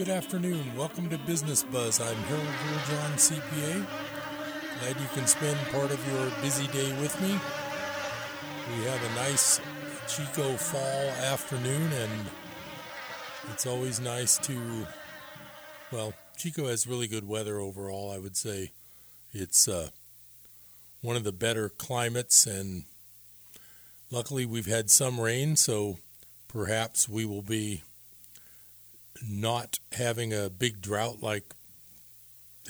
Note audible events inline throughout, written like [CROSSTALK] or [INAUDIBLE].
Good afternoon. Welcome to Business Buzz. I'm Harold Littlejohn, CPA. Glad you can spend part of your busy day with me. We have a nice Chico fall afternoon, and it's always nice to, well, Chico has really good weather overall, I would say. It's uh, one of the better climates, and luckily we've had some rain, so perhaps we will be not having a big drought like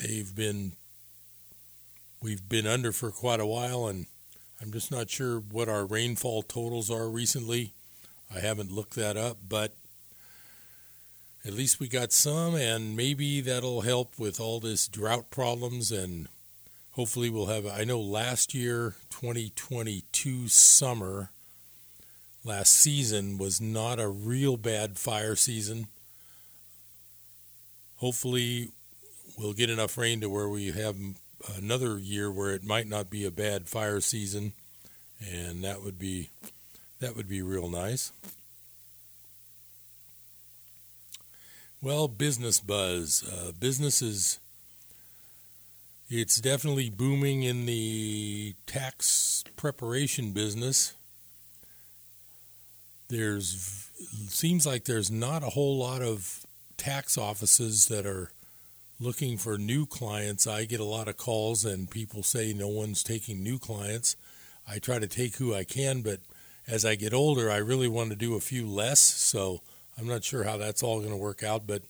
they've been we've been under for quite a while and I'm just not sure what our rainfall totals are recently. I haven't looked that up, but at least we got some and maybe that'll help with all this drought problems and hopefully we'll have I know last year 2022 summer last season was not a real bad fire season hopefully we'll get enough rain to where we have another year where it might not be a bad fire season, and that would be that would be real nice. Well, business buzz. Uh, business is it's definitely booming in the tax preparation business. There's seems like there's not a whole lot of tax offices that are looking for new clients. I get a lot of calls, and people say no one's taking new clients. I try to take who I can, but as I get older, I really want to do a few less. So I'm not sure how that's all going to work out, but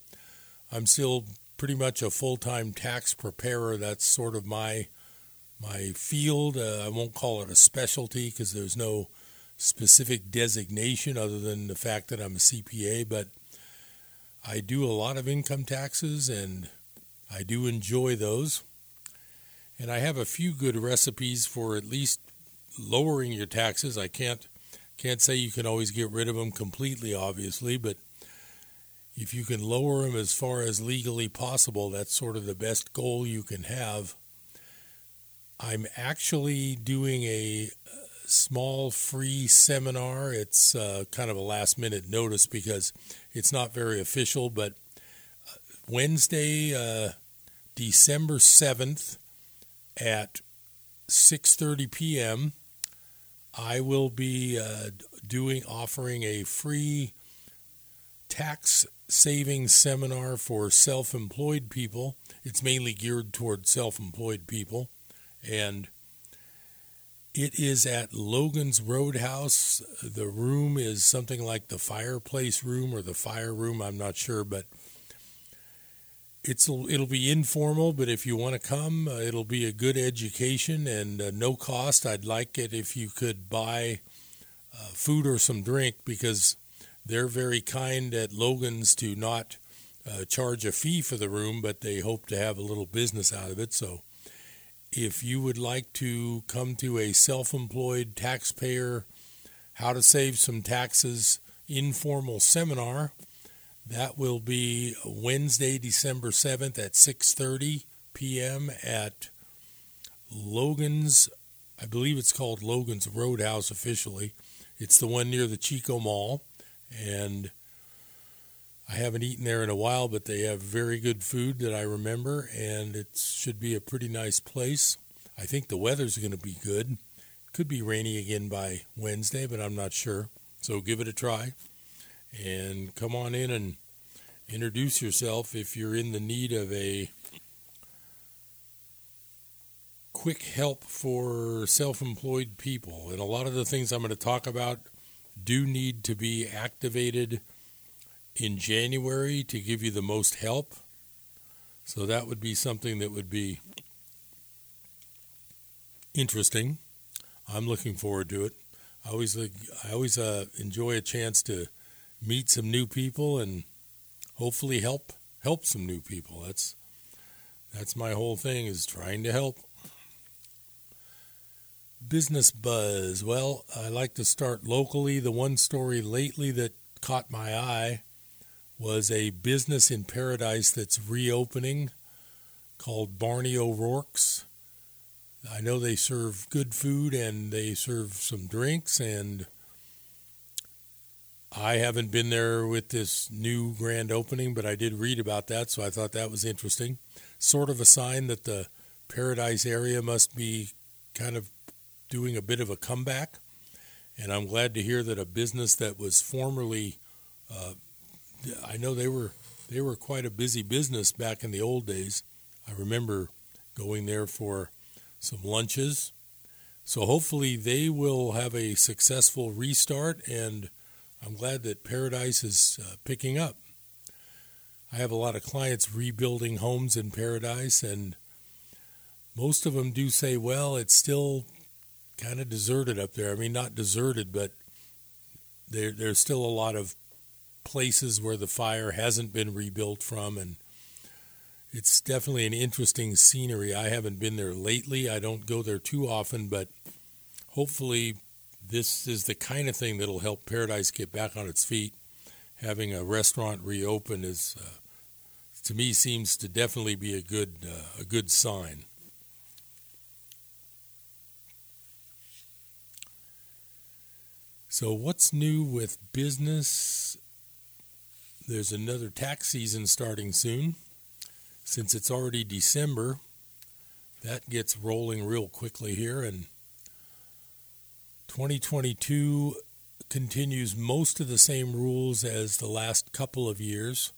I'm still pretty much a full time tax preparer. That's sort of my my field. Uh, I won't call it a specialty because there's no specific designation other than the fact that I'm a CPA, but I do a lot of income taxes and I do enjoy those. And I have a few good recipes for at least lowering your taxes. I can't can't say you can always get rid of them completely obviously, but if you can lower them as far as legally possible, that's sort of the best goal you can have. I'm actually doing a small free seminar. It's uh, kind of a last minute notice because it's not very official, but uh, Wednesday, uh, December 7th at 6:30 p.m. I will be uh, doing offering a free tax saving seminar for self-employed people. It's mainly geared toward self-employed people and it is at Logan's Roadhouse. The room is something like the fireplace room or the fire room. I'm not sure, but it's it'll be informal. But if you want to come, uh, it'll be a good education and uh, no cost. I'd like it if you could buy uh, food or some drink because they're very kind at Logan's to not uh, charge a fee for the room, but they hope to have a little business out of it. So if you would like to come to a self employed taxpayer, how to save some taxes informal seminar, that will be Wednesday, December 7th at 6:30 p.m. at Logan's I believe it's called Logan's Roadhouse officially. It's the one near the Chico Mall and I haven't eaten there in a while, but they have very good food that I remember, and it should be a pretty nice place. I think the weather's going to be good. Could be rainy again by Wednesday, but I'm not sure. So give it a try and come on in and introduce yourself if you're in the need of a quick help for self employed people. And a lot of the things I'm going to talk about do need to be activated in January to give you the most help. So that would be something that would be interesting. I'm looking forward to it. I always I always uh, enjoy a chance to meet some new people and hopefully help help some new people. That's that's my whole thing is trying to help. Business buzz. Well, I like to start locally. The one story lately that caught my eye was a business in Paradise that's reopening called Barney O'Rourke's. I know they serve good food and they serve some drinks, and I haven't been there with this new grand opening, but I did read about that, so I thought that was interesting. Sort of a sign that the Paradise area must be kind of doing a bit of a comeback. And I'm glad to hear that a business that was formerly, uh, I know they were they were quite a busy business back in the old days. I remember going there for some lunches. So hopefully they will have a successful restart, and I'm glad that Paradise is uh, picking up. I have a lot of clients rebuilding homes in Paradise, and most of them do say, well, it's still kind of deserted up there. I mean, not deserted, but there, there's still a lot of places where the fire hasn't been rebuilt from, and it's definitely an interesting scenery. I haven't been there lately. I don't go there too often, but hopefully, this is the kind of thing that'll help Paradise get back on its feet. Having a restaurant reopen is, uh, to me, seems to definitely be a good uh, a good sign. So, what's new with business? There's another tax season starting soon. Since it's already December, that gets rolling real quickly here, and 2022 continues most of the same rules as the last couple of years.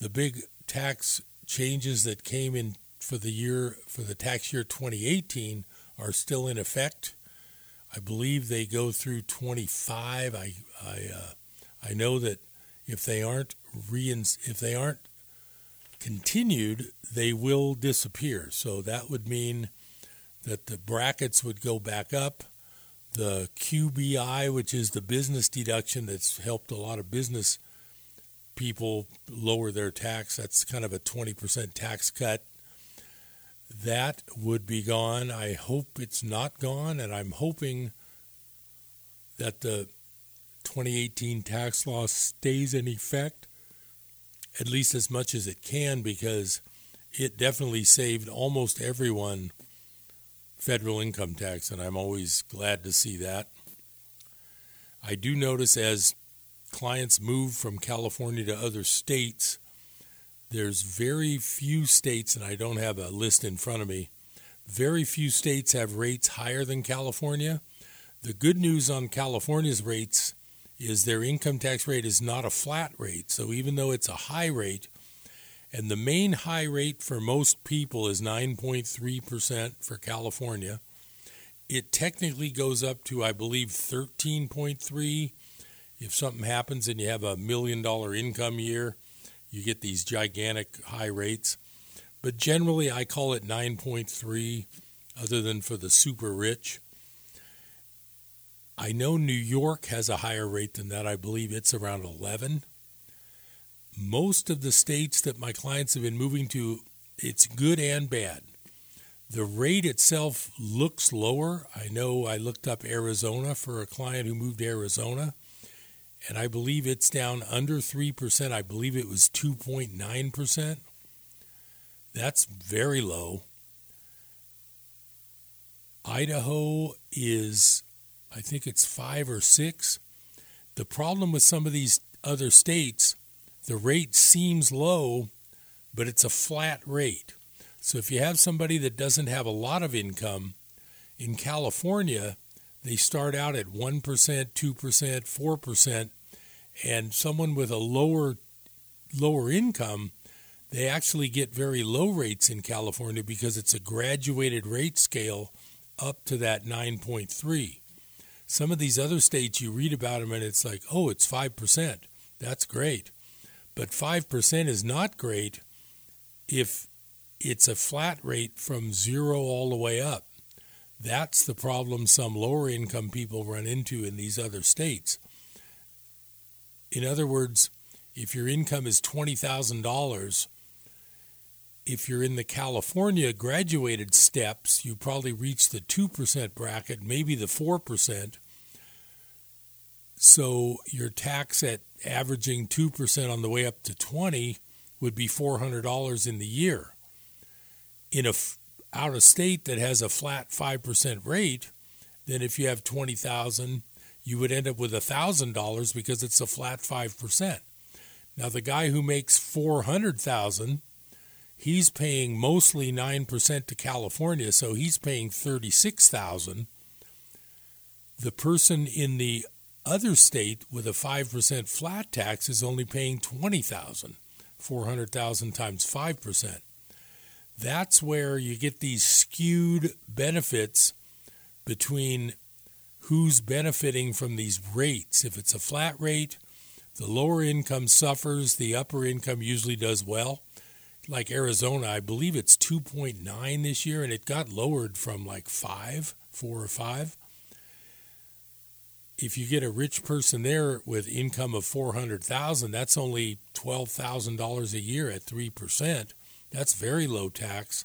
The big tax changes that came in for the year for the tax year 2018 are still in effect I believe they go through 25. I I uh, I know that if they aren't reins if they aren't continued, they will disappear. So that would mean that the brackets would go back up. The QBI, which is the business deduction that's helped a lot of business people lower their tax, that's kind of a 20% tax cut that would be gone. I hope it's not gone, and I'm hoping that the 2018 tax law stays in effect at least as much as it can because it definitely saved almost everyone federal income tax, and I'm always glad to see that. I do notice as clients move from California to other states, there's very few states, and I don't have a list in front of me, very few states have rates higher than California. The good news on California's rates is their income tax rate is not a flat rate. So even though it's a high rate, and the main high rate for most people is 9.3% for California, it technically goes up to, I believe, 13.3 if something happens and you have a million dollar income year you get these gigantic high rates. But generally, I call it 9.3, other than for the super rich. I know New York has a higher rate than that. I believe it's around 11. Most of the states that my clients have been moving to, it's good and bad. The rate itself looks lower. I know I looked up Arizona for a client who moved to Arizona and I believe it's down under 3%. I believe it was 2.9%. That's very low. Idaho is, I think it's five or six. The problem with some of these other states, the rate seems low, but it's a flat rate. So if you have somebody that doesn't have a lot of income, in California, they start out at 1%, 2%, 4%, and someone with a lower lower income, they actually get very low rates in California because it's a graduated rate scale up to that 9.3. Some of these other states you read about them and it's like, "Oh, it's 5%." That's great. But 5% is not great if it's a flat rate from 0 all the way up. That's the problem some lower income people run into in these other states. In other words, if your income is $20,000, if you're in the California graduated steps, you probably reach the 2% bracket, maybe the 4%. So your tax at averaging 2% on the way up to 20 would be $400 in the year. In a f- out of state that has a flat 5% rate, then if you have 20,000, you would end up with $1,000 because it's a flat 5%. Now the guy who makes 400,000, he's paying mostly 9% to California, so he's paying 36,000. The person in the other state with a 5% flat tax is only paying 20,000, 400,000 times 5%. That's where you get these skewed benefits between who's benefiting from these rates. If it's a flat rate, the lower income suffers, the upper income usually does well. Like Arizona, I believe it's 2.9 this year, and it got lowered from like 5, 4 or 5. If you get a rich person there with income of 400,000, that's only $12,000 a year at 3%. That's very low tax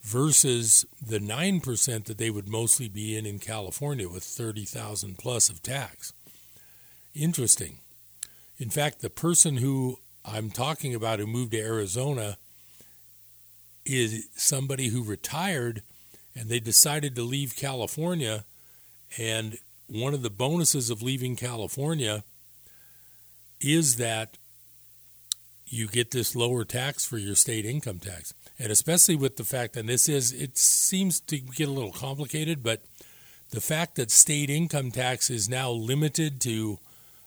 versus the 9% that they would mostly be in in California with 30,000 plus of tax. Interesting. In fact, the person who I'm talking about who moved to Arizona is somebody who retired and they decided to leave California. And one of the bonuses of leaving California is that you get this lower tax for your state income tax. And especially with the fact that this is, it seems to get a little complicated, but the fact that state income tax is now limited to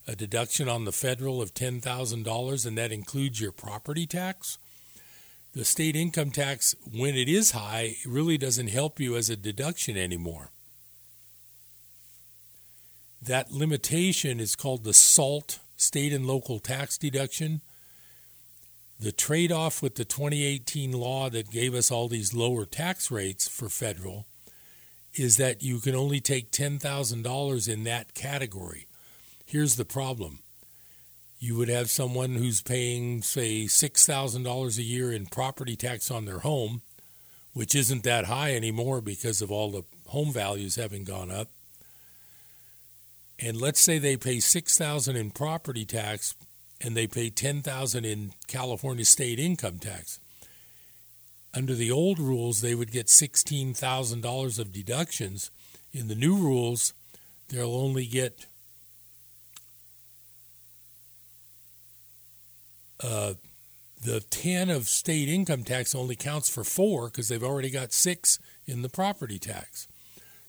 a deduction on the federal of $10,000, and that includes your property tax. The state income tax, when it is high, really doesn't help you as a deduction anymore. That limitation is called the SALT, state and local tax deduction. The trade off with the 2018 law that gave us all these lower tax rates for federal is that you can only take $10,000 in that category. Here's the problem you would have someone who's paying, say, $6,000 a year in property tax on their home, which isn't that high anymore because of all the home values having gone up. And let's say they pay 6000 in property tax and they pay 10000 in California state income tax. Under the old rules, they would get $16,000 of deductions. In the new rules, they'll only get uh, the 10 of state income tax only counts for four because they've already got six in the property tax.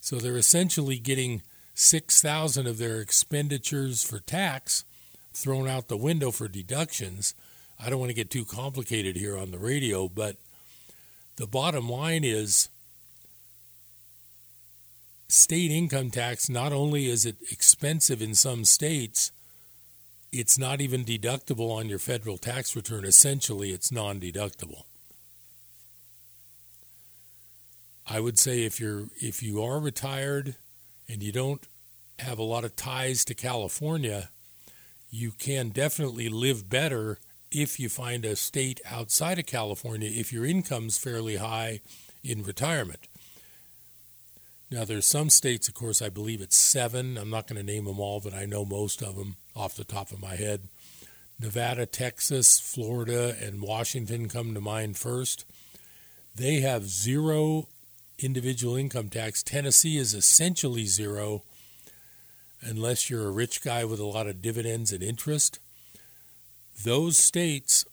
So they're essentially getting 6,000 of their expenditures for tax thrown out the window for deductions. I don't want to get too complicated here on the radio, but the bottom line is state income tax not only is it expensive in some states, it's not even deductible on your federal tax return. Essentially, it's non deductible. I would say if you're if you are retired and you don't have a lot of ties to California, you can definitely live better if you find a state outside of California if your income's fairly high in retirement. Now, there's some states, of course, I believe it's seven. I'm not going to name them all, but I know most of them off the top of my head. Nevada, Texas, Florida, and Washington come to mind first. They have zero individual income tax. Tennessee is essentially zero unless you're a rich guy with a lot of dividends and interest. Those states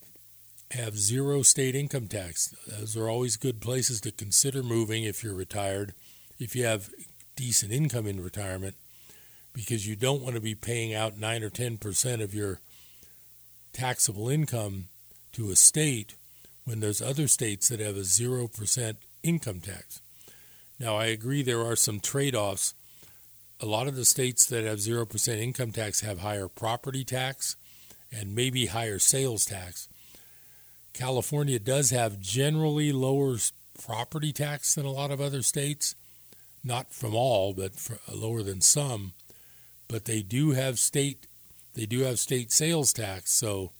have zero state income tax. Those are always good places to consider moving if you're retired, if you have decent income in retirement, because you don't want to be paying out 9 or 10% of your taxable income to a state when there's other states that have a 0% income tax. Now, I agree there are some trade offs a lot of the states that have 0% income tax have higher property tax and maybe higher sales tax. California does have generally lower property tax than a lot of other states, not from all, but uh, lower than some. But they do have state they do have state sales tax, so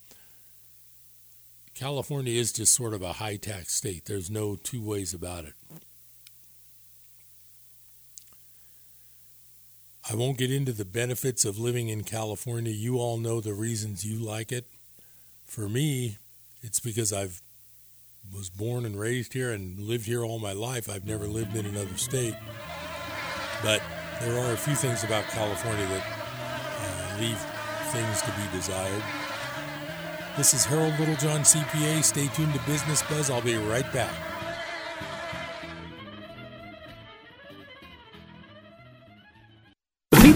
California is just sort of a high tax state. There's no two ways about it. I won't get into the benefits of living in California. You all know the reasons you like it. For me, it's because I've was born and raised here and lived here all my life. I've never lived in another state. But there are a few things about California that uh, leave things to be desired. This is Harold Littlejohn, CPA. Stay tuned to Business Buzz. I'll be right back.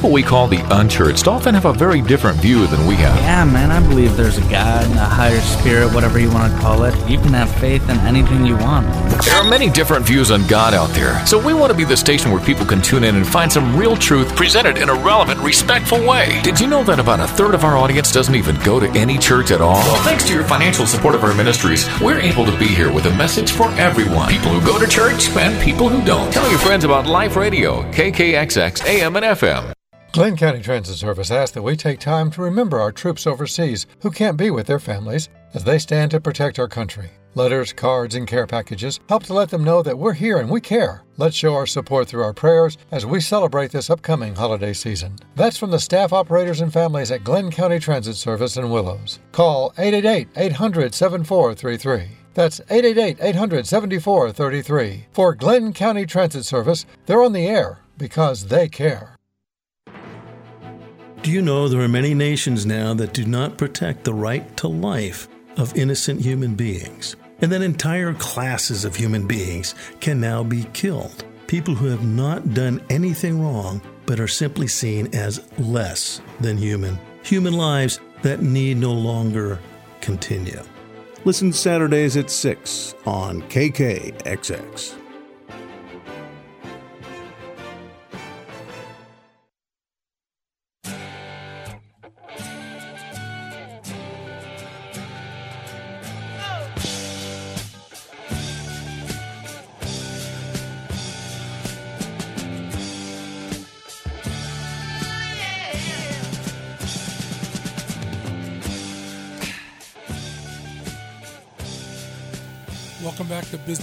People we call the unchurched often have a very different view than we have. Yeah, man, I believe there's a God, a higher spirit, whatever you want to call it. You can have faith in anything you want. There are many different views on God out there, so we want to be the station where people can tune in and find some real truth presented in a relevant, respectful way. Did you know that about a third of our audience doesn't even go to any church at all? Well, thanks to your financial support of our ministries, we're able to be here with a message for everyone people who go to church and people who don't. Tell your friends about Life Radio, KKXX, AM, and FM. Glenn County Transit Service asks that we take time to remember our troops overseas who can't be with their families as they stand to protect our country. Letters, cards, and care packages help to let them know that we're here and we care. Let's show our support through our prayers as we celebrate this upcoming holiday season. That's from the staff, operators, and families at Glenn County Transit Service in Willows. Call 888 800 7433. That's 888 800 7433. For Glenn County Transit Service, they're on the air because they care. Do you know there are many nations now that do not protect the right to life of innocent human beings? And that entire classes of human beings can now be killed. People who have not done anything wrong but are simply seen as less than human. Human lives that need no longer continue. Listen Saturdays at 6 on KKXX.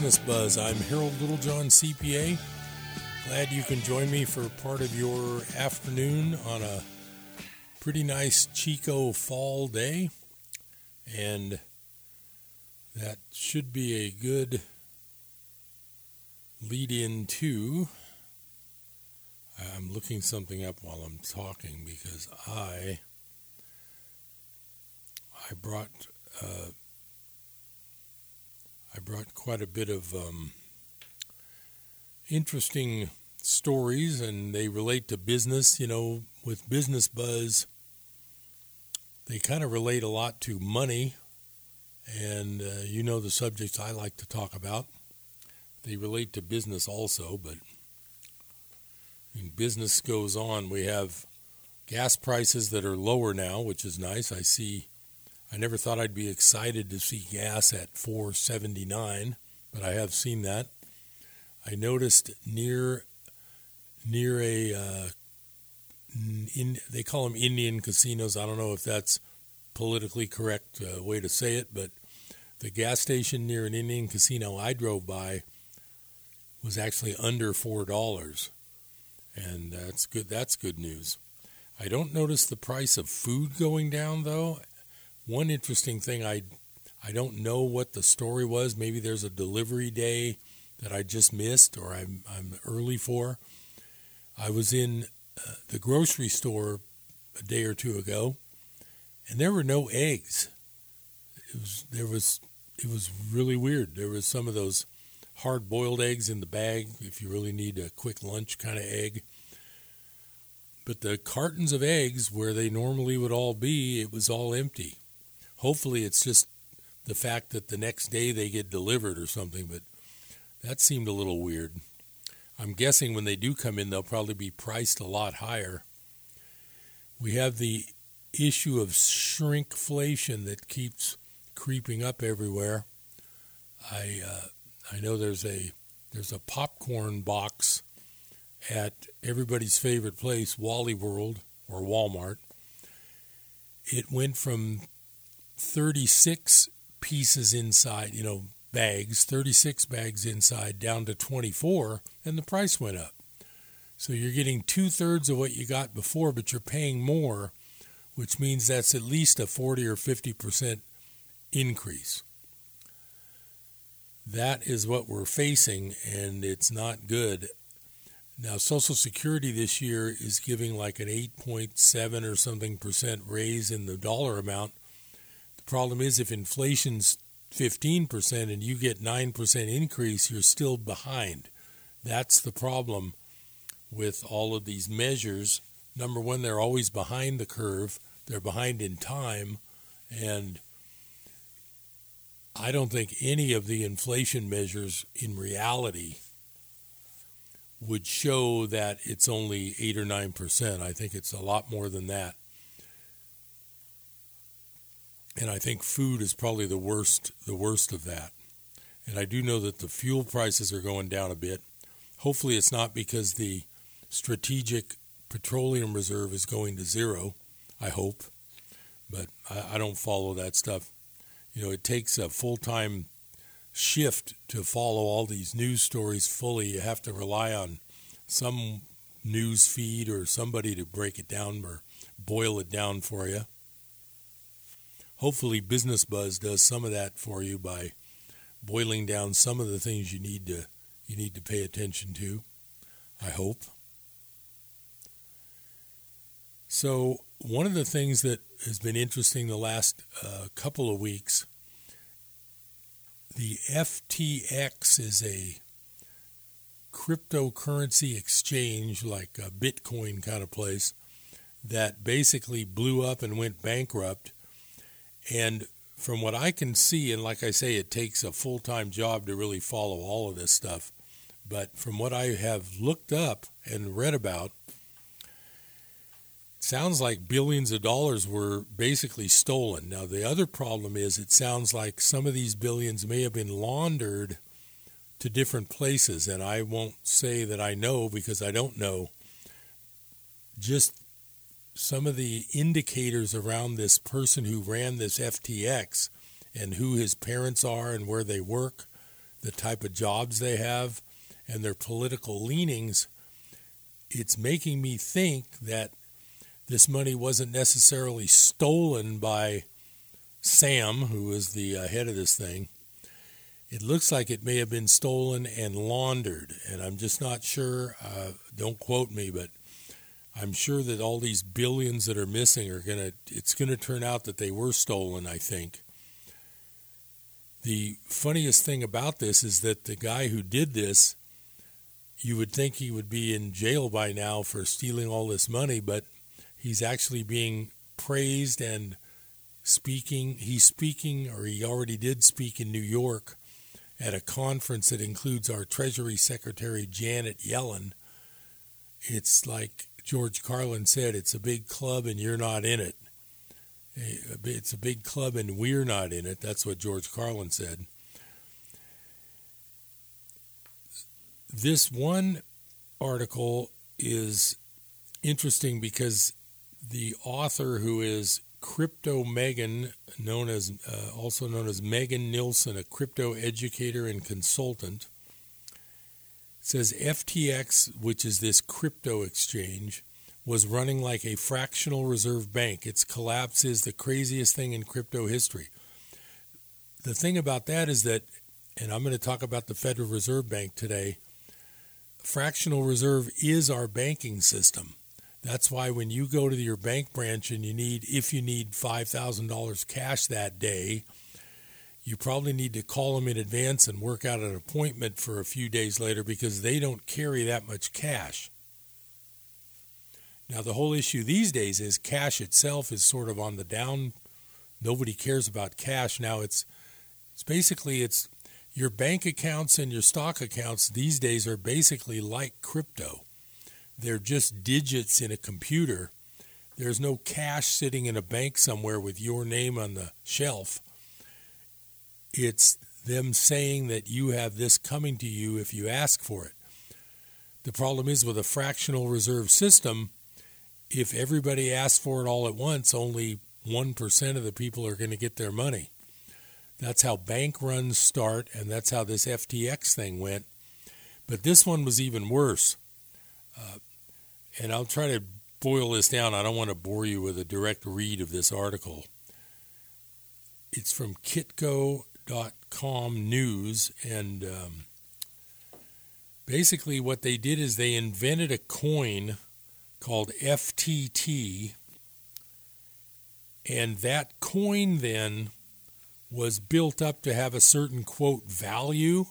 Business Buzz. I'm Harold Littlejohn, CPA. Glad you can join me for part of your afternoon on a pretty nice Chico fall day. And that should be a good lead in to. I'm looking something up while I'm talking because I I brought uh, I brought quite a bit of um, interesting stories, and they relate to business. You know, with Business Buzz, they kind of relate a lot to money, and uh, you know the subjects I like to talk about. They relate to business also, but business goes on. We have gas prices that are lower now, which is nice. I see I never thought I'd be excited to see gas at 479, but I have seen that. I noticed near near a uh, in, they call them Indian casinos. I don't know if that's politically correct uh, way to say it, but the gas station near an Indian casino I drove by was actually under four dollars, and that's good. That's good news. I don't notice the price of food going down though, one interesting thing I I don't know what the story was. Maybe there's a delivery day that I just missed or I'm I'm early for. I was in uh, the grocery store a day or two ago, and there were no eggs. It was there was it was really weird. There was some of those hard boiled eggs in the bag if you really need a quick lunch kind of egg. But the cartons of eggs where they normally would all be, it was all empty hopefully it's just the fact that the next day they get delivered or something, but that seemed a little weird. I'm guessing when they do come in, they'll probably be priced a lot higher. We have the issue of shrinkflation that keeps creeping up everywhere. I uh, I know there's a there's a popcorn box at everybody's favorite place, Wally World or Walmart. It went from 36 pieces inside, you know, bags, 36 bags inside, down to 24, and the price went up. So you're getting two thirds of what you got before, but you're paying more, which means that's at least a 40 or 50% increase. That is what we're facing, and it's not good. Now, Social Security this year is giving like an 8.7 or something percent raise in the dollar amount. Problem is if inflation's 15% and you get 9% increase, you're still behind. That's the problem with all of these measures. Number one, they're always behind the curve, they're behind in time, and I don't think any of the inflation measures in reality would show that it's only 8 or 9%. I think it's a lot more than that. And I think food is probably the worst the worst of that. And I do know that the fuel prices are going down a bit. Hopefully it's not because the strategic petroleum reserve is going to zero, I hope. But I, I don't follow that stuff. You know, it takes a full time shift to follow all these news stories fully. You have to rely on some news feed or somebody to break it down or boil it down for you. Hopefully, Business Buzz does some of that for you by boiling down some of the things you need to you need to pay attention to. I hope. So, one of the things that has been interesting the last uh, couple of weeks the FTX is a cryptocurrency exchange, like a Bitcoin kind of place, that basically blew up and went bankrupt. And from what I can see, and like I say, it takes a full time job to really follow all of this stuff. But from what I have looked up and read about, sounds like billions of dollars were basically stolen. Now, the other problem is it sounds like some of these billions may have been laundered to different places, and I won't say that I know because I don't know. Just some of the indicators around this person who ran this FTX and who his parents are and where they work, the type of jobs they have, and their political leanings, it's making me think that this money wasn't necessarily stolen by Sam, who is the uh, head of this thing. It looks like it may have been stolen and laundered, and I'm just not sure. Uh, don't quote me, but I'm sure that all these billions that are missing are gonna. It's gonna turn out that they were stolen. I think. The funniest thing about this is that the guy who did this, you would think he would be in jail by now for stealing all this money, but He's actually being praised and speaking. He's speaking, or he already did speak in New York at a conference that includes our Treasury Secretary Janet Yellen. It's like George Carlin said it's a big club and you're not in it. It's a big club and we're not in it. That's what George Carlin said. This one article is interesting because the author who is Crypto Megan, known as uh, also known as Megan Nilsson, a crypto educator and consultant, says FTX, which is this crypto exchange, was running like a fractional reserve bank. Its collapse is the craziest thing in crypto history. The thing about that is that, and I'm going to talk about the Federal Reserve Bank today, fractional reserve is our banking system. That's why when you go to your bank branch and you need, if you need $5,000 cash that day, you probably need to call them in advance and work out an appointment for a few days later because they don't carry that much cash. Now, the whole issue these days is cash itself is sort of on the down. Nobody cares about cash now. It's it's basically it's your bank accounts and your stock accounts these days are basically like crypto. They're just digits in a computer. There's no cash sitting in a bank somewhere with your name on the shelf. It's them saying that you have this coming to you if you ask for it. The problem is with a fractional reserve system, if everybody asks for it all at once, only 1% of the people are going to get their money. That's how bank runs start, and that's how this FTX thing went. But this one was even worse. Uh, and I'll try to boil this down. I don't want to bore you with a direct read of this article. It's from kitco.com news, and um, Basically, what they did is they invented a coin called FTT, and that coin then was built up to have a certain quote value,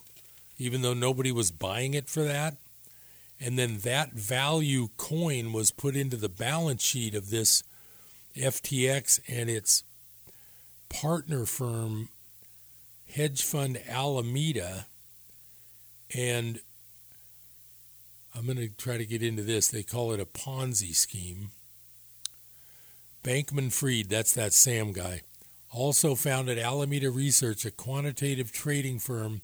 even though nobody was buying it for that. And then that value coin was put into the balance sheet of this FTX and its partner firm, hedge fund Alameda. And I'm going to try to get into this. They call it a Ponzi scheme. Bankman Fried, that's that Sam guy, also founded Alameda Research, a quantitative trading firm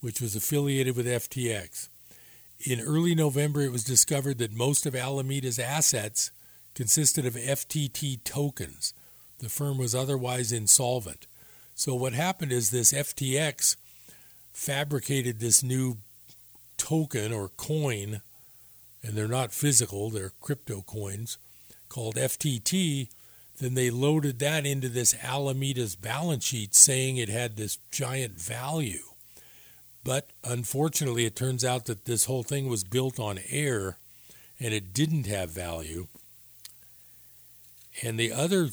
which was affiliated with FTX. In early November, it was discovered that most of Alameda's assets consisted of FTT tokens. The firm was otherwise insolvent. So, what happened is this FTX fabricated this new token or coin, and they're not physical, they're crypto coins, called FTT. Then they loaded that into this Alameda's balance sheet, saying it had this giant value. But unfortunately, it turns out that this whole thing was built on air and it didn't have value. And the other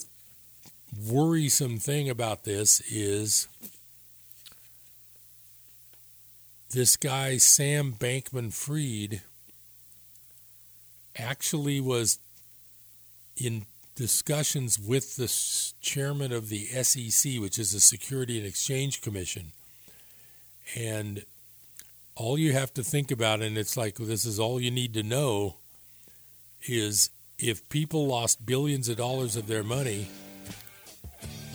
worrisome thing about this is this guy, Sam Bankman Fried, actually was in discussions with the chairman of the SEC, which is the Security and Exchange Commission. And all you have to think about, and it's like this is all you need to know, is if people lost billions of dollars of their money,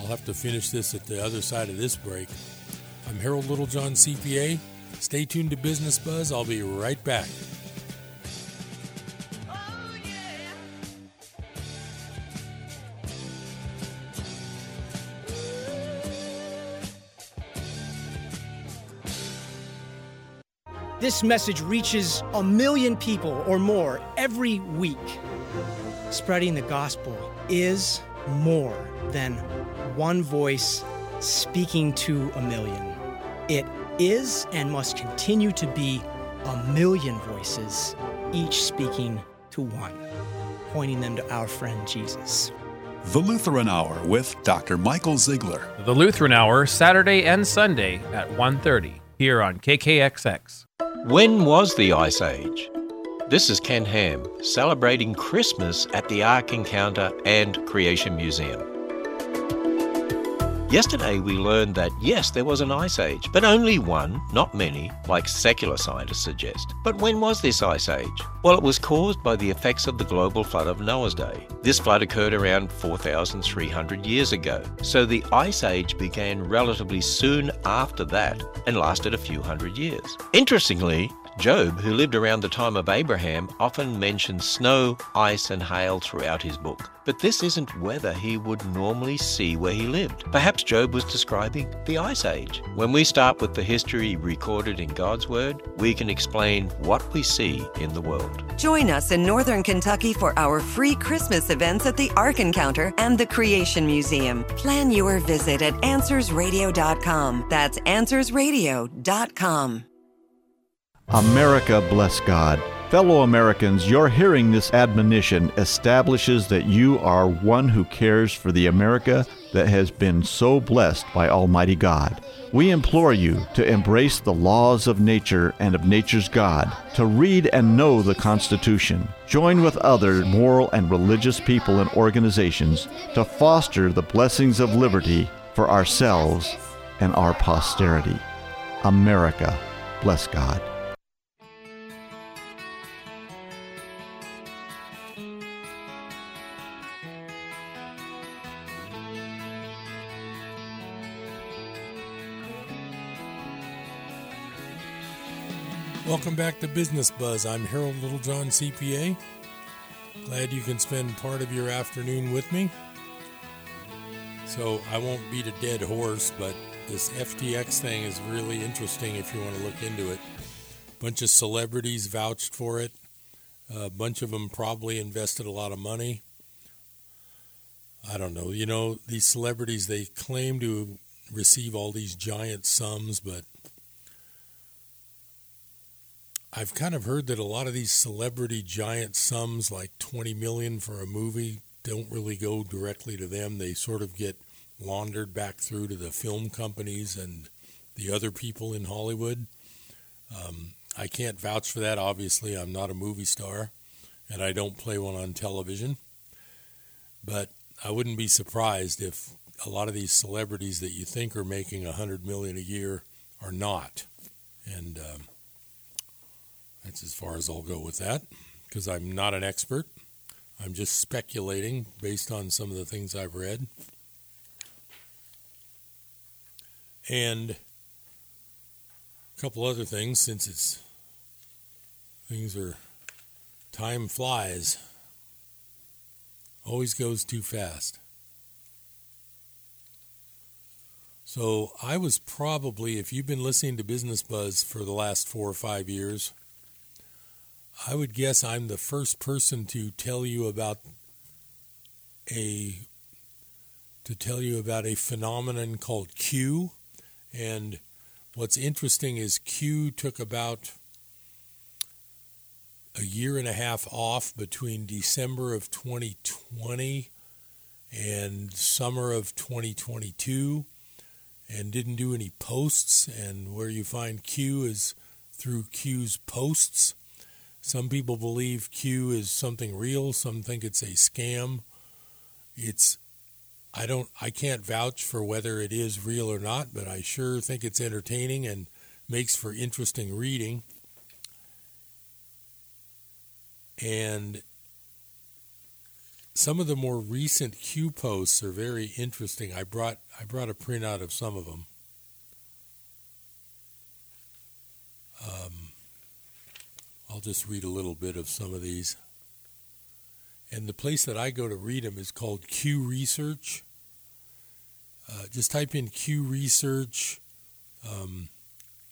I'll have to finish this at the other side of this break. I'm Harold Littlejohn, CPA. Stay tuned to Business Buzz. I'll be right back. This message reaches a million people or more every week. Spreading the gospel is more than one voice speaking to a million. It is and must continue to be a million voices, each speaking to one, pointing them to our friend Jesus. The Lutheran Hour with Dr. Michael Zeigler. The Lutheran Hour, Saturday and Sunday at 1.30 here on KKXX. When was the Ice Age? This is Ken Ham celebrating Christmas at the Ark Encounter and Creation Museum. Yesterday we learned that yes, there was an ice age, but only one, not many, like secular scientists suggest. But when was this ice age? Well, it was caused by the effects of the global flood of Noah's day. This flood occurred around 4,300 years ago, so the ice age began relatively soon after that and lasted a few hundred years. Interestingly, Job, who lived around the time of Abraham, often mentions snow, ice, and hail throughout his book. But this isn't weather he would normally see where he lived. Perhaps Job was describing the Ice Age. When we start with the history recorded in God's Word, we can explain what we see in the world. Join us in Northern Kentucky for our free Christmas events at the Ark Encounter and the Creation Museum. Plan your visit at AnswersRadio.com. That's AnswersRadio.com. America bless God. Fellow Americans, your hearing this admonition establishes that you are one who cares for the America that has been so blessed by Almighty God. We implore you to embrace the laws of nature and of nature's God, to read and know the Constitution, join with other moral and religious people and organizations to foster the blessings of liberty for ourselves and our posterity. America, bless God. Welcome back to Business Buzz. I'm Harold Littlejohn, CPA. Glad you can spend part of your afternoon with me. So, I won't beat a dead horse, but this FTX thing is really interesting if you want to look into it. Bunch of celebrities vouched for it. A bunch of them probably invested a lot of money. I don't know. You know, these celebrities, they claim to receive all these giant sums, but I've kind of heard that a lot of these celebrity giant sums, like 20 million for a movie, don't really go directly to them. They sort of get laundered back through to the film companies and the other people in Hollywood. Um, I can't vouch for that. Obviously, I'm not a movie star, and I don't play one on television. But I wouldn't be surprised if a lot of these celebrities that you think are making a hundred million a year are not, and um, that's as far as I'll go with that because I'm not an expert. I'm just speculating based on some of the things I've read. And a couple other things since it's things are time flies always goes too fast so i was probably if you've been listening to business buzz for the last four or five years i would guess i'm the first person to tell you about a to tell you about a phenomenon called q and what's interesting is Q took about a year and a half off between December of 2020 and summer of 2022 and didn't do any posts. And where you find Q is through Q's posts. Some people believe Q is something real, some think it's a scam. It's I don't I can't vouch for whether it is real or not, but I sure think it's entertaining and makes for interesting reading. And some of the more recent Q posts are very interesting. I brought I brought a printout of some of them. Um, I'll just read a little bit of some of these. And the place that I go to read them is called Q Research. Uh, just type in Q Research, um,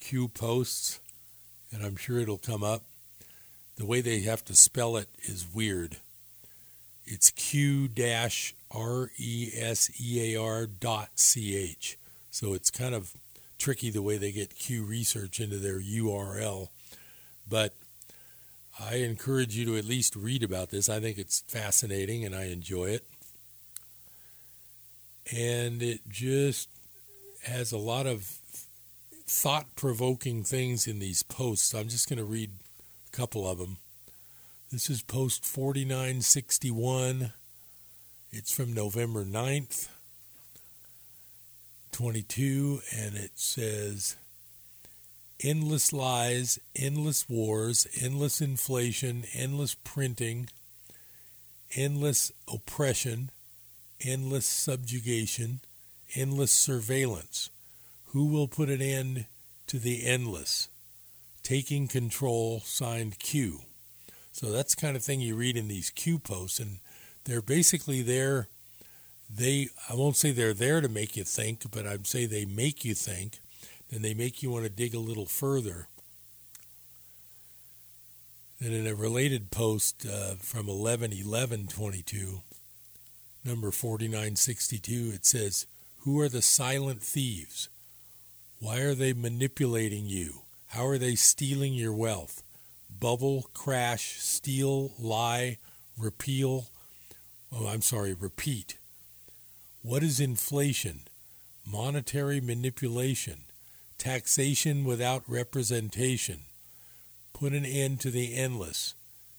Q Posts, and I'm sure it'll come up. The way they have to spell it is weird. It's Q R E S E A R dot C H. So it's kind of tricky the way they get Q Research into their URL. But I encourage you to at least read about this. I think it's fascinating and I enjoy it. And it just has a lot of thought provoking things in these posts. I'm just going to read a couple of them. This is post 4961. It's from November 9th, 22, and it says endless lies, endless wars, endless inflation, endless printing, endless oppression, endless subjugation, endless surveillance. Who will put an end to the endless? Taking control, signed Q. So that's the kind of thing you read in these Q posts, and they're basically there. They, I won't say they're there to make you think, but I'd say they make you think then they make you want to dig a little further. And in a related post uh, from 11 11 22, number 4962, it says, Who are the silent thieves? Why are they manipulating you? How are they stealing your wealth? Bubble, crash, steal, lie, repeal. Oh, I'm sorry, repeat. What is inflation? Monetary manipulation taxation without representation, put an end to the endless.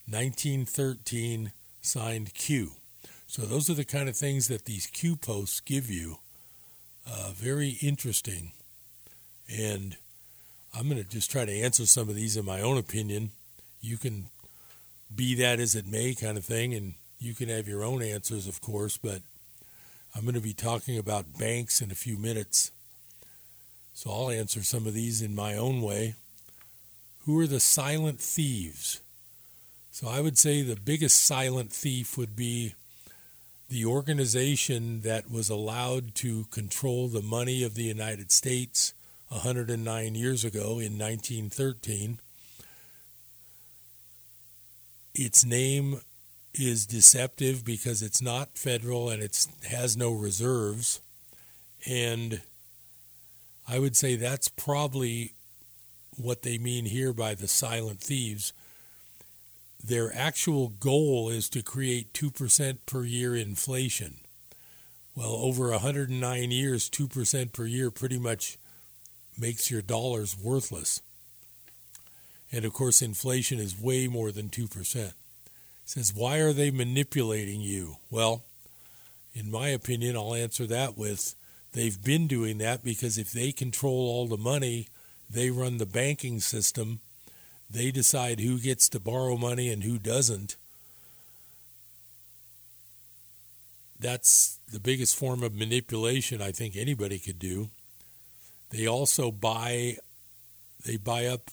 1913, signed Q. So those are the kind of things that these Q posts give you. Uh, very interesting. And I'm going to just try to answer some of these in my own opinion. You can be that as it may kind of thing, and you can have your own answers, of course, but I'm going to be talking about banks in a few minutes. So I'll answer some of these in my own way. Who are the silent thieves? So I would say the biggest silent thief would be the organization that was allowed to control the money of the United States 109 years ago in 1913. Its name is deceptive because it's not federal and it has no reserves. And I would say that's probably what they mean here by the silent thieves. Their actual goal is to create 2% per year inflation. Well, over 109 years, 2% per year pretty much makes your dollars worthless. And of course, inflation is way more than 2%. It says, why are they manipulating you? Well, in my opinion, I'll answer that with they've been doing that because if they control all the money, they run the banking system, they decide who gets to borrow money and who doesn't. That's the biggest form of manipulation I think anybody could do. They also buy they buy up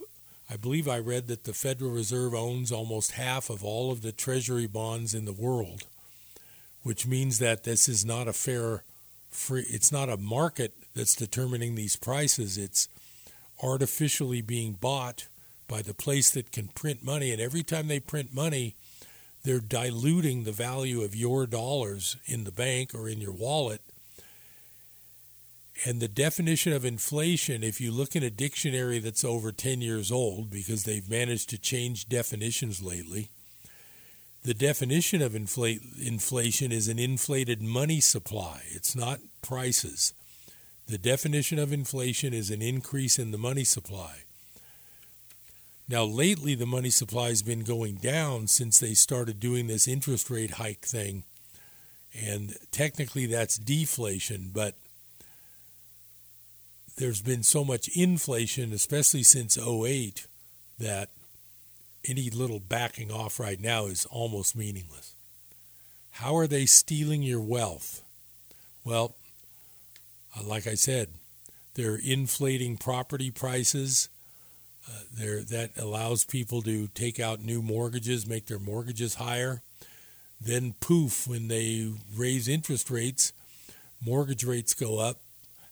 I believe I read that the Federal Reserve owns almost half of all of the treasury bonds in the world, which means that this is not a fair free it's not a market that's determining these prices. It's artificially being bought by the place that can print money and every time they print money, they're diluting the value of your dollars in the bank or in your wallet and the definition of inflation, if you look in a dictionary that's over 10 years old, because they've managed to change definitions lately, the definition of inflate, inflation is an inflated money supply. It's not prices. The definition of inflation is an increase in the money supply. Now, lately, the money supply has been going down since they started doing this interest rate hike thing. And technically, that's deflation, but there's been so much inflation, especially since 08, that any little backing off right now is almost meaningless. How are they stealing your wealth? Well, uh, like I said, they're inflating property prices. Uh, that allows people to take out new mortgages, make their mortgages higher. Then, poof, when they raise interest rates, mortgage rates go up,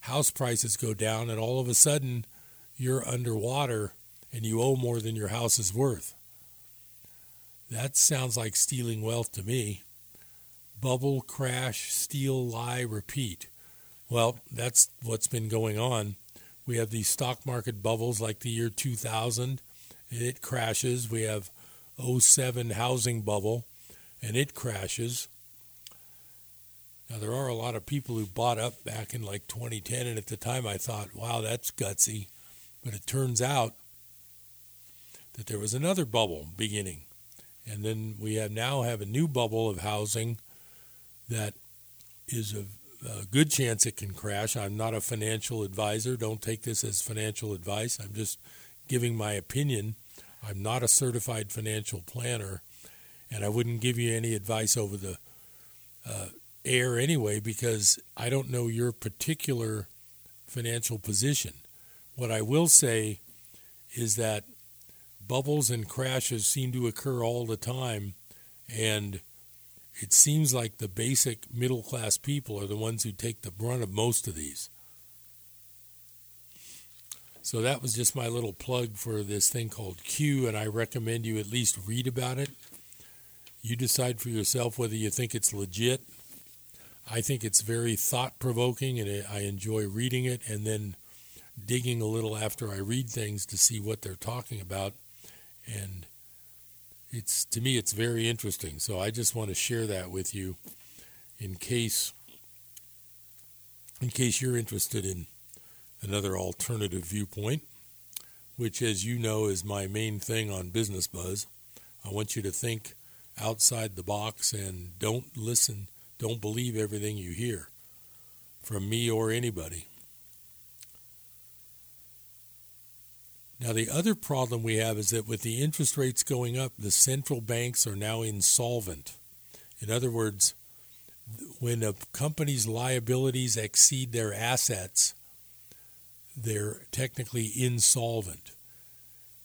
house prices go down, and all of a sudden you're underwater and you owe more than your house is worth. That sounds like stealing wealth to me. Bubble, crash, steal, lie, repeat. Well, that's what's been going on. We have these stock market bubbles like the year 2000, it crashes. We have 07 housing bubble, and it crashes. Now, there are a lot of people who bought up back in like 2010, and at the time I thought, wow, that's gutsy. But it turns out that there was another bubble beginning. And then we have now have a new bubble of housing that is a, a good chance it can crash. I'm not a financial advisor. Don't take this as financial advice. I'm just giving my opinion. I'm not a certified financial planner, and I wouldn't give you any advice over the uh, air anyway because I don't know your particular financial position. What I will say is that bubbles and crashes seem to occur all the time, and it seems like the basic middle class people are the ones who take the brunt of most of these. So that was just my little plug for this thing called Q, and I recommend you at least read about it. You decide for yourself whether you think it's legit I think it's very thought provoking, and I enjoy reading it and then digging a little after I read things to see what they're talking about. And it's to me, it's very interesting. So I just want to share that with you, in case in case you're interested in another alternative viewpoint, which, as you know, is my main thing on Business Buzz. I want you to think outside the box and don't listen don't believe everything you hear from me or anybody. Now, the other problem we have is that with the interest rates going up, the central banks are now insolvent. In other words, when a company's liabilities exceed their assets, they're technically insolvent.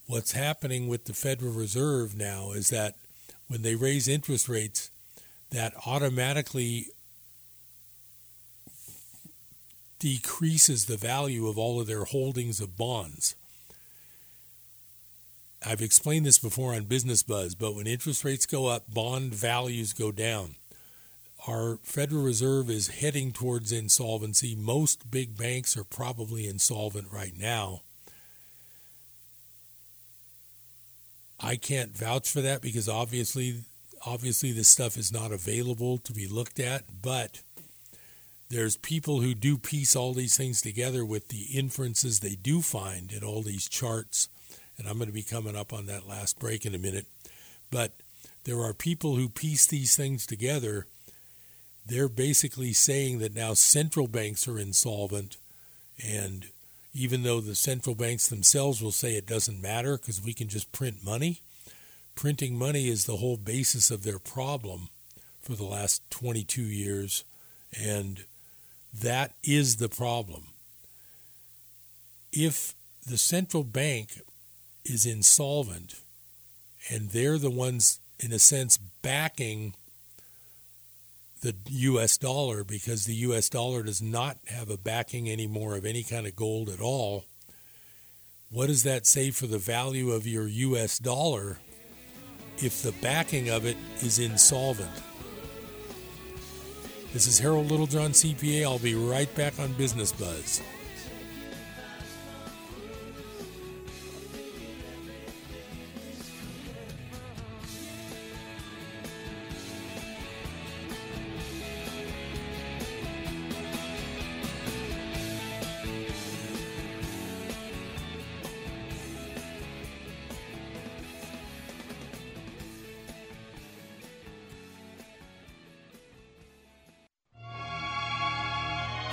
What's happening with the Federal Reserve now is that when they raise interest rates, that automatically decreases the value of all of their holdings of bonds. I've explained this before on Business Buzz, but when interest rates go up, bond values go down. Our Federal Reserve is heading towards insolvency. Most big banks are probably insolvent right now. I can't vouch for that because obviously, obviously, this stuff is not available to be looked at. But there's people who do piece all these things together with the inferences they do find in all these charts. And I'm going to be coming up on that last break in a minute. But there are people who piece these things together. They're basically saying that now central banks are insolvent and even though the central banks themselves will say it doesn't matter because we can just print money, printing money is the whole basis of their problem for the last 22 years, and that is the problem. If the central bank is insolvent and they're the ones, in a sense, backing the U.S. dollar because the U.S. dollar does not have a backing anymore of any kind of gold at all. What does that say for the value of your U.S. dollar if the backing of it is insolvent? This is Harold Littlejohn, CPA. I'll be right back on Business Buzz.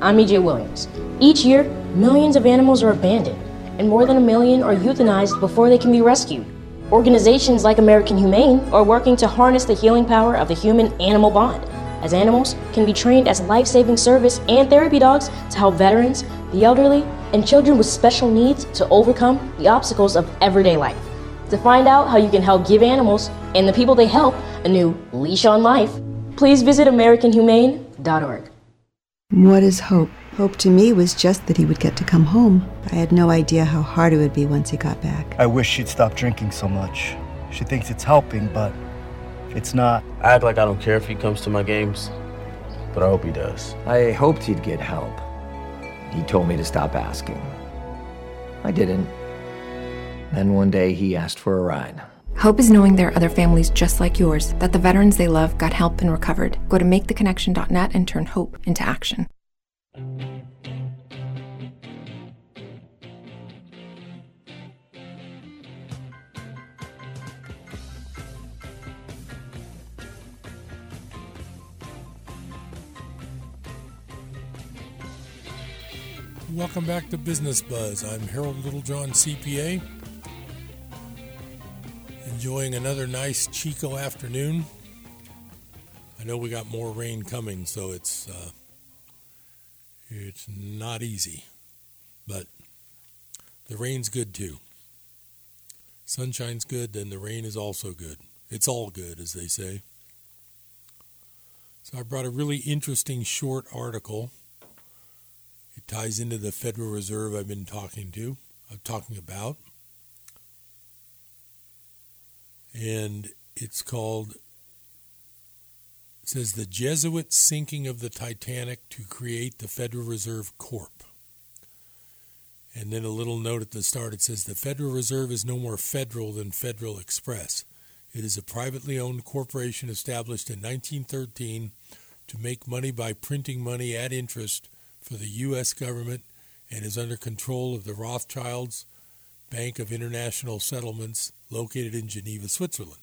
I'm EJ Williams. Each year, millions of animals are abandoned, and more than a million are euthanized before they can be rescued. Organizations like American Humane are working to harness the healing power of the human animal bond, as animals can be trained as life saving service and therapy dogs to help veterans, the elderly, and children with special needs to overcome the obstacles of everyday life. To find out how you can help give animals and the people they help a new leash on life, please visit AmericanHumane.org. What is hope? Hope to me was just that he would get to come home. I had no idea how hard it would be once he got back. I wish she'd stop drinking so much. She thinks it's helping, but it's not. I act like I don't care if he comes to my games, but I hope he does. I hoped he'd get help. He told me to stop asking. I didn't. Then one day he asked for a ride. Hope is knowing there are other families just like yours, that the veterans they love got help and recovered. Go to maketheconnection.net and turn hope into action. Welcome back to Business Buzz. I'm Harold Littlejohn, CPA. Enjoying another nice Chico afternoon. I know we got more rain coming, so it's uh, it's not easy, but the rain's good too. Sunshine's good, then the rain is also good. It's all good, as they say. So I brought a really interesting short article. It ties into the Federal Reserve I've been talking to, I'm uh, talking about. And it's called it says the Jesuit sinking of the Titanic to create the Federal Reserve Corp. And then a little note at the start it says the Federal Reserve is no more federal than Federal Express. It is a privately owned corporation established in 1913 to make money by printing money at interest for the U.S. government and is under control of the Rothschilds Bank of International Settlements located in Geneva, Switzerland.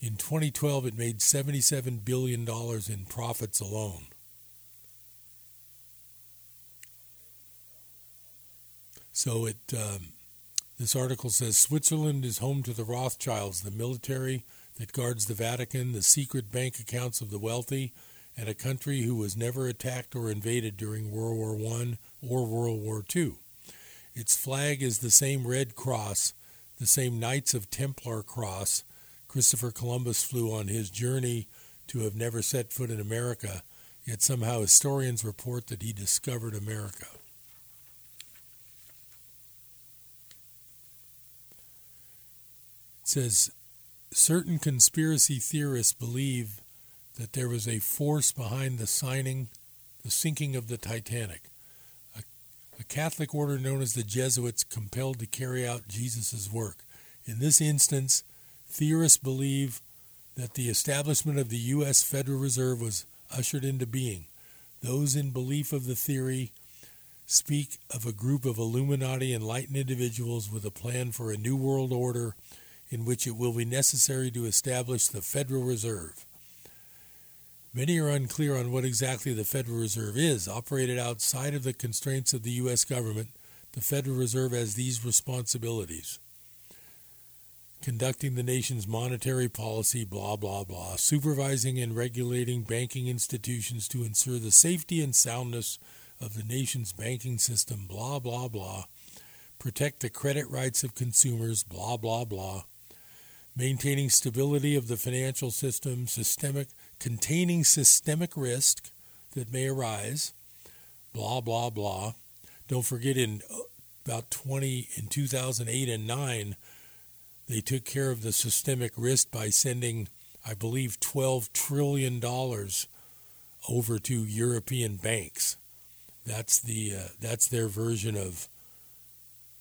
In 2012, it made $77 billion in profits alone. So it, um, this article says Switzerland is home to the Rothschilds, the military that guards the Vatican, the secret bank accounts of the wealthy, and a country who was never attacked or invaded during World War I or World War II. Its flag is the same red cross the same Knights of Templar cross Christopher Columbus flew on his journey to have never set foot in America, yet somehow historians report that he discovered America. It says certain conspiracy theorists believe that there was a force behind the signing, the sinking of the Titanic. A, Catholic order known as the Jesuits compelled to carry out Jesus' work. In this instance, theorists believe that the establishment of the U.S. Federal Reserve was ushered into being. Those in belief of the theory speak of a group of Illuminati enlightened individuals with a plan for a new world order in which it will be necessary to establish the Federal Reserve. Many are unclear on what exactly the Federal Reserve is. Operated outside of the constraints of the U.S. government, the Federal Reserve has these responsibilities conducting the nation's monetary policy, blah, blah, blah, supervising and regulating banking institutions to ensure the safety and soundness of the nation's banking system, blah, blah, blah, protect the credit rights of consumers, blah, blah, blah, maintaining stability of the financial system, systemic, containing systemic risk that may arise, blah, blah, blah. Don't forget in uh, about 20, in 2008 and 9, they took care of the systemic risk by sending, I believe, $12 trillion over to European banks. That's, the, uh, that's their version of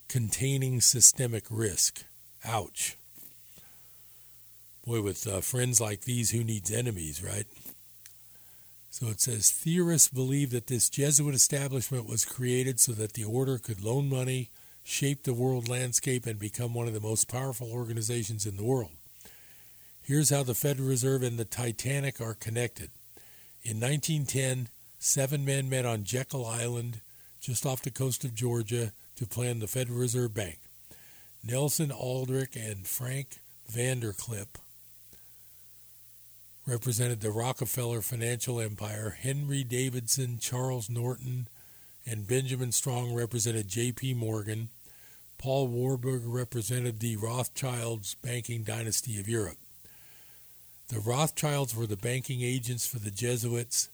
containing systemic risk. Ouch. Boy, with uh, friends like these, who needs enemies, right? So it says theorists believe that this Jesuit establishment was created so that the order could loan money shape the world landscape and become one of the most powerful organizations in the world. Here's how the Federal Reserve and the Titanic are connected. In 1910, seven men met on Jekyll Island, just off the coast of Georgia, to plan the Federal Reserve Bank. Nelson Aldrich and Frank Vanderlip represented the Rockefeller financial empire. Henry Davidson, Charles Norton, and Benjamin Strong represented J.P. Morgan. Paul Warburg represented the Rothschilds banking dynasty of Europe. The Rothschilds were the banking agents for the Jesuits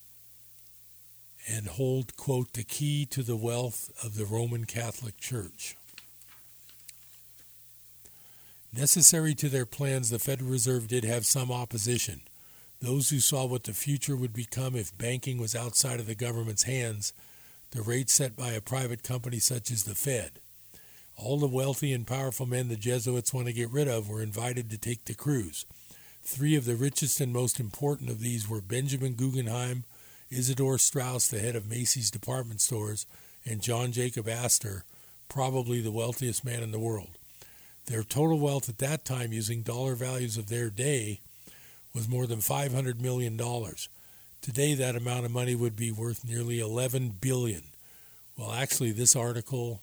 and hold, quote, the key to the wealth of the Roman Catholic Church. Necessary to their plans, the Federal Reserve did have some opposition. Those who saw what the future would become if banking was outside of the government's hands, the rate set by a private company such as the Fed. All the wealthy and powerful men the Jesuits want to get rid of were invited to take the cruise. Three of the richest and most important of these were Benjamin Guggenheim, Isidor Straus, the head of Macy's department stores, and John Jacob Astor, probably the wealthiest man in the world. Their total wealth at that time, using dollar values of their day, was more than $500 million. Today, that amount of money would be worth nearly 11 billion. Well, actually, this article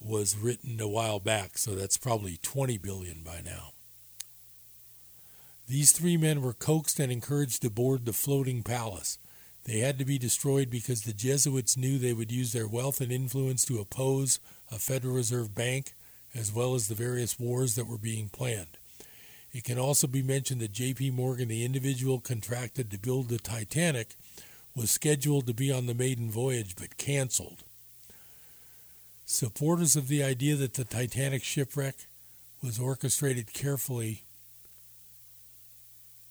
was written a while back, so that's probably 20 billion by now. These three men were coaxed and encouraged to board the floating palace. They had to be destroyed because the Jesuits knew they would use their wealth and influence to oppose a Federal Reserve Bank as well as the various wars that were being planned. It can also be mentioned that J.P. Morgan, the individual contracted to build the Titanic, was scheduled to be on the maiden voyage but canceled. Supporters of the idea that the Titanic shipwreck was orchestrated carefully,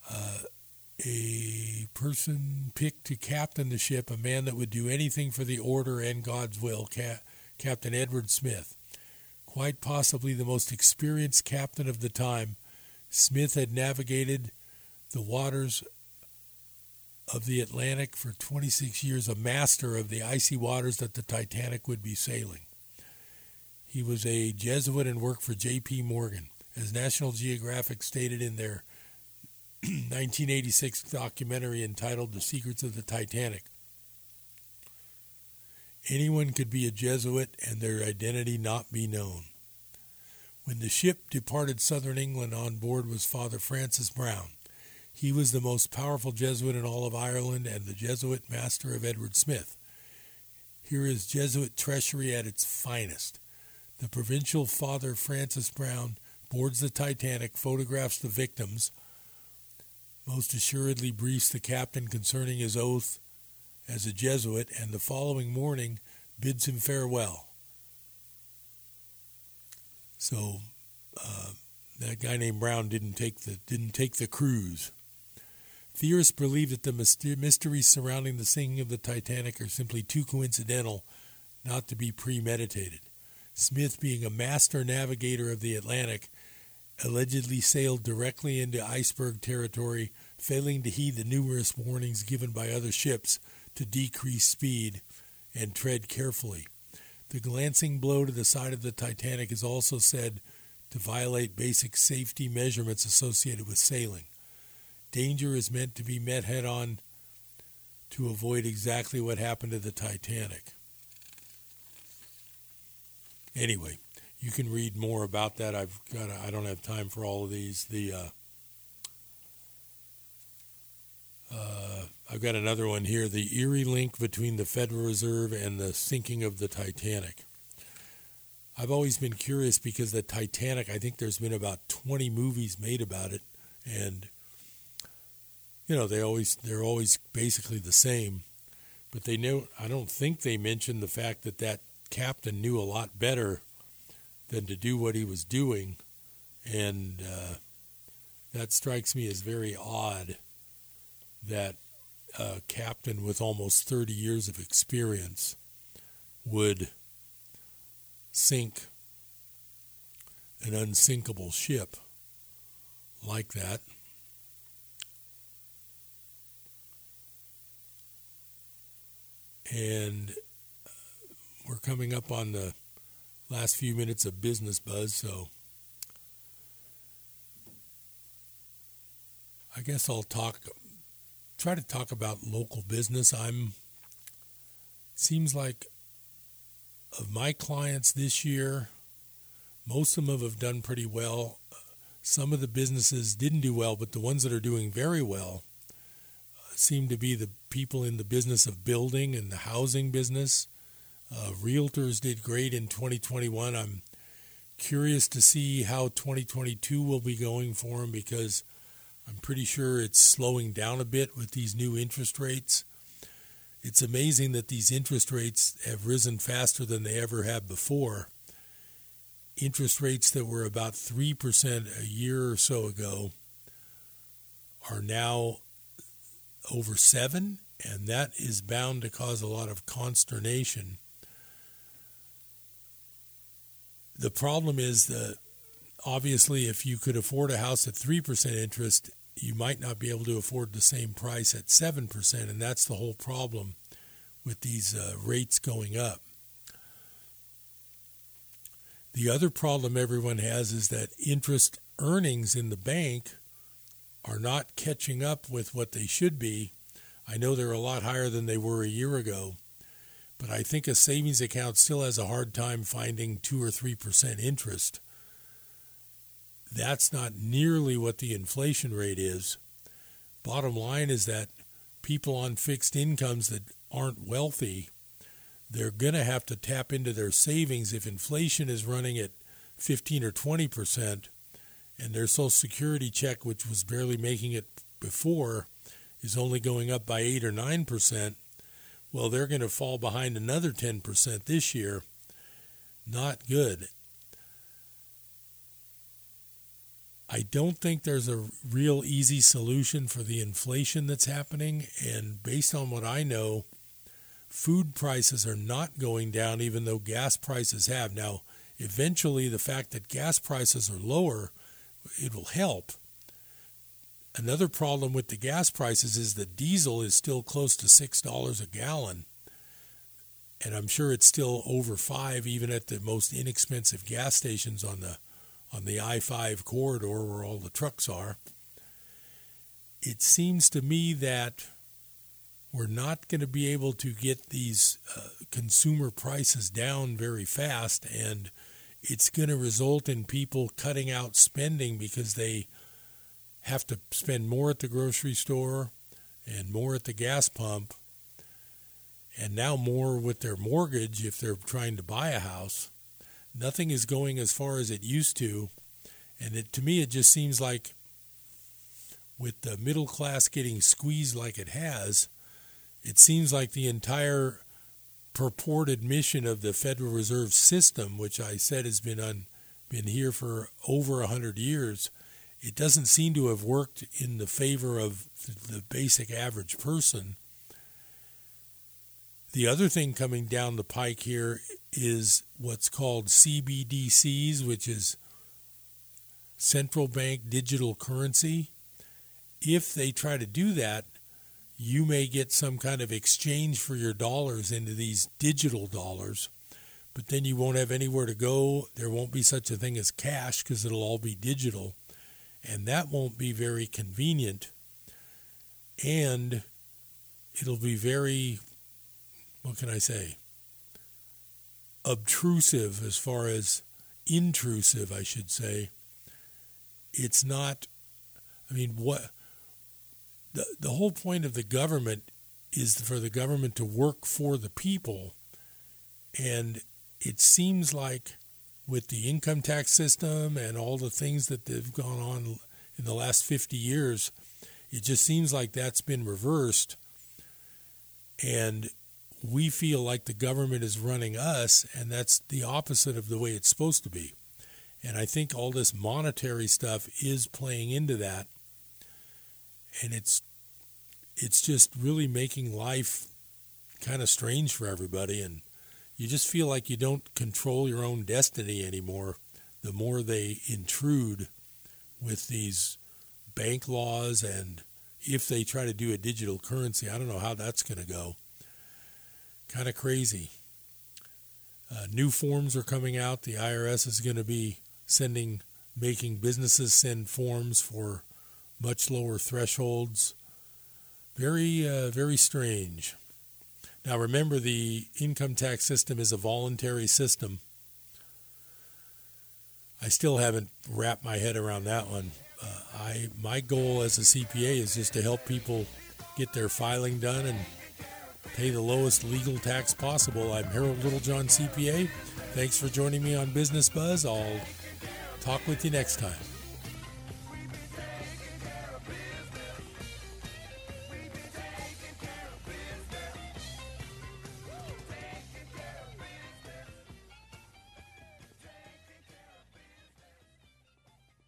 uh, a person picked to captain the ship, a man that would do anything for the order and God's will, Ca- Captain Edward Smith. Quite possibly the most experienced captain of the time, Smith had navigated the waters of the Atlantic for 26 years, a master of the icy waters that the Titanic would be sailing. He was a Jesuit and worked for J.P. Morgan. As National Geographic stated in their [CLEARS THROAT] 1986 documentary entitled The Secrets of the Titanic, anyone could be a Jesuit and their identity not be known. When the ship departed southern England, on board was Father Francis Browne. He was the most powerful Jesuit in all of Ireland and the Jesuit master of Edward Smith. Here is Jesuit treachery at its finest. The provincial father, Francis Browne, boards the Titanic, photographs the victims, most assuredly briefs the captain concerning his oath as a Jesuit, and the following morning bids him farewell. So uh, that guy named Browne didn't take the didn't take the cruise. Theorists believe that the mysteries surrounding the sinking of the Titanic are simply too coincidental not to be premeditated. Smith, being a master navigator of the Atlantic, allegedly sailed directly into iceberg territory, failing to heed the numerous warnings given by other ships to decrease speed and tread carefully. The glancing blow to the side of the Titanic is also said to violate basic safety measurements associated with sailing. Danger is meant to be met head on to avoid exactly what happened to the Titanic. Anyway, you can read more about that. I've got I don't have time for all of these. The uh, uh, I've got another one here. The eerie link between the Federal Reserve and the sinking of the Titanic. I've always been curious because the Titanic. I think there's been about 20 movies made about it, and you know they always they're always basically the same. But they know I don't think they mentioned the fact that that captain knew a lot better than to do what he was doing, and uh, that strikes me as very odd that a captain with almost 30 years of experience would sink an unsinkable ship like that. And uh, we're coming up on the last few minutes of business buzz, so I guess I'll talk try to talk about local business. I'm seems like of my clients this year, most of them have done pretty well. Some of the businesses didn't do well, but the ones that are doing very well uh, seem to be the people in the business of building and the housing business. Uh, realtors did great in 2021. I'm curious to see how 2022 will be going for them because I'm pretty sure it's slowing down a bit with these new interest rates. It's amazing that these interest rates have risen faster than they ever have before. Interest rates that were about 3% a year or so ago are now over 7 and that is bound to cause a lot of consternation The problem is that obviously, if you could afford a house at 3% interest, you might not be able to afford the same price at 7%, and that's the whole problem with these uh, rates going up. The other problem everyone has is that interest earnings in the bank are not catching up with what they should be. I know they're a lot higher than they were a year ago, but I think a savings account still has a hard time finding 2 or 3% interest. That's not nearly what the inflation rate is. Bottom line is that people on fixed incomes that aren't wealthy, they're going to have to tap into their savings if inflation is running at 15 or 20% and their social security check which was barely making it before is only going up by 8 or 9% well, they're going to fall behind another 10% this year. Not good. I don't think there's a real easy solution for the inflation that's happening. And based on what I know, food prices are not going down, even though gas prices have. Now, eventually, the fact that gas prices are lower, it will help. Another problem with the gas prices is that diesel is still close to $6 a gallon. And I'm sure it's still over 5 even at the most inexpensive gas stations on the on the I-5 corridor where all the trucks are. It seems to me that we're not going to be able to get these uh, consumer prices down very fast and it's going to result in people cutting out spending because they have to spend more at the grocery store and more at the gas pump and now more with their mortgage if they're trying to buy a house. Nothing is going as far as it used to. And it, to me, it just seems like with the middle class getting squeezed like it has, it seems like the entire purported mission of the Federal Reserve System, which I said has been on, been here for over a hundred years, it doesn't seem to have worked in the favor of the basic average person. The other thing coming down the pike here is what's called CBDCs, which is central bank digital currency. If they try to do that, you may get some kind of exchange for your dollars into these digital dollars, but then you won't have anywhere to go. There won't be such a thing as cash because it'll all be digital, and that won't be very convenient. And it'll be very, what can I say, obtrusive as far as intrusive, I should say. It's not, I mean, what the, the whole point of the government is for the government to work for the people. And it seems like with the income tax system and all the things that they've gone on in the last 50 years, it just seems like that's been reversed. And we feel like the government is running us, and that's the opposite of the way it's supposed to be. And I think all this monetary stuff is playing into that and it's it's just really making life kind of strange for everybody and you just feel like you don't control your own destiny anymore the more they intrude with these bank laws and if they try to do a digital currency i don't know how that's going to go kind of crazy uh, new forms are coming out the irs is going to be sending making businesses send forms for much lower thresholds. Very, uh, very strange. Now, remember, the income tax system is a voluntary system. I still haven't wrapped my head around that one. Uh, I my goal as a CPA is just to help people get their filing done and pay the lowest legal tax possible. I'm Harold Littlejohn, CPA. Thanks for joining me on Business Buzz. I'll talk with you next time.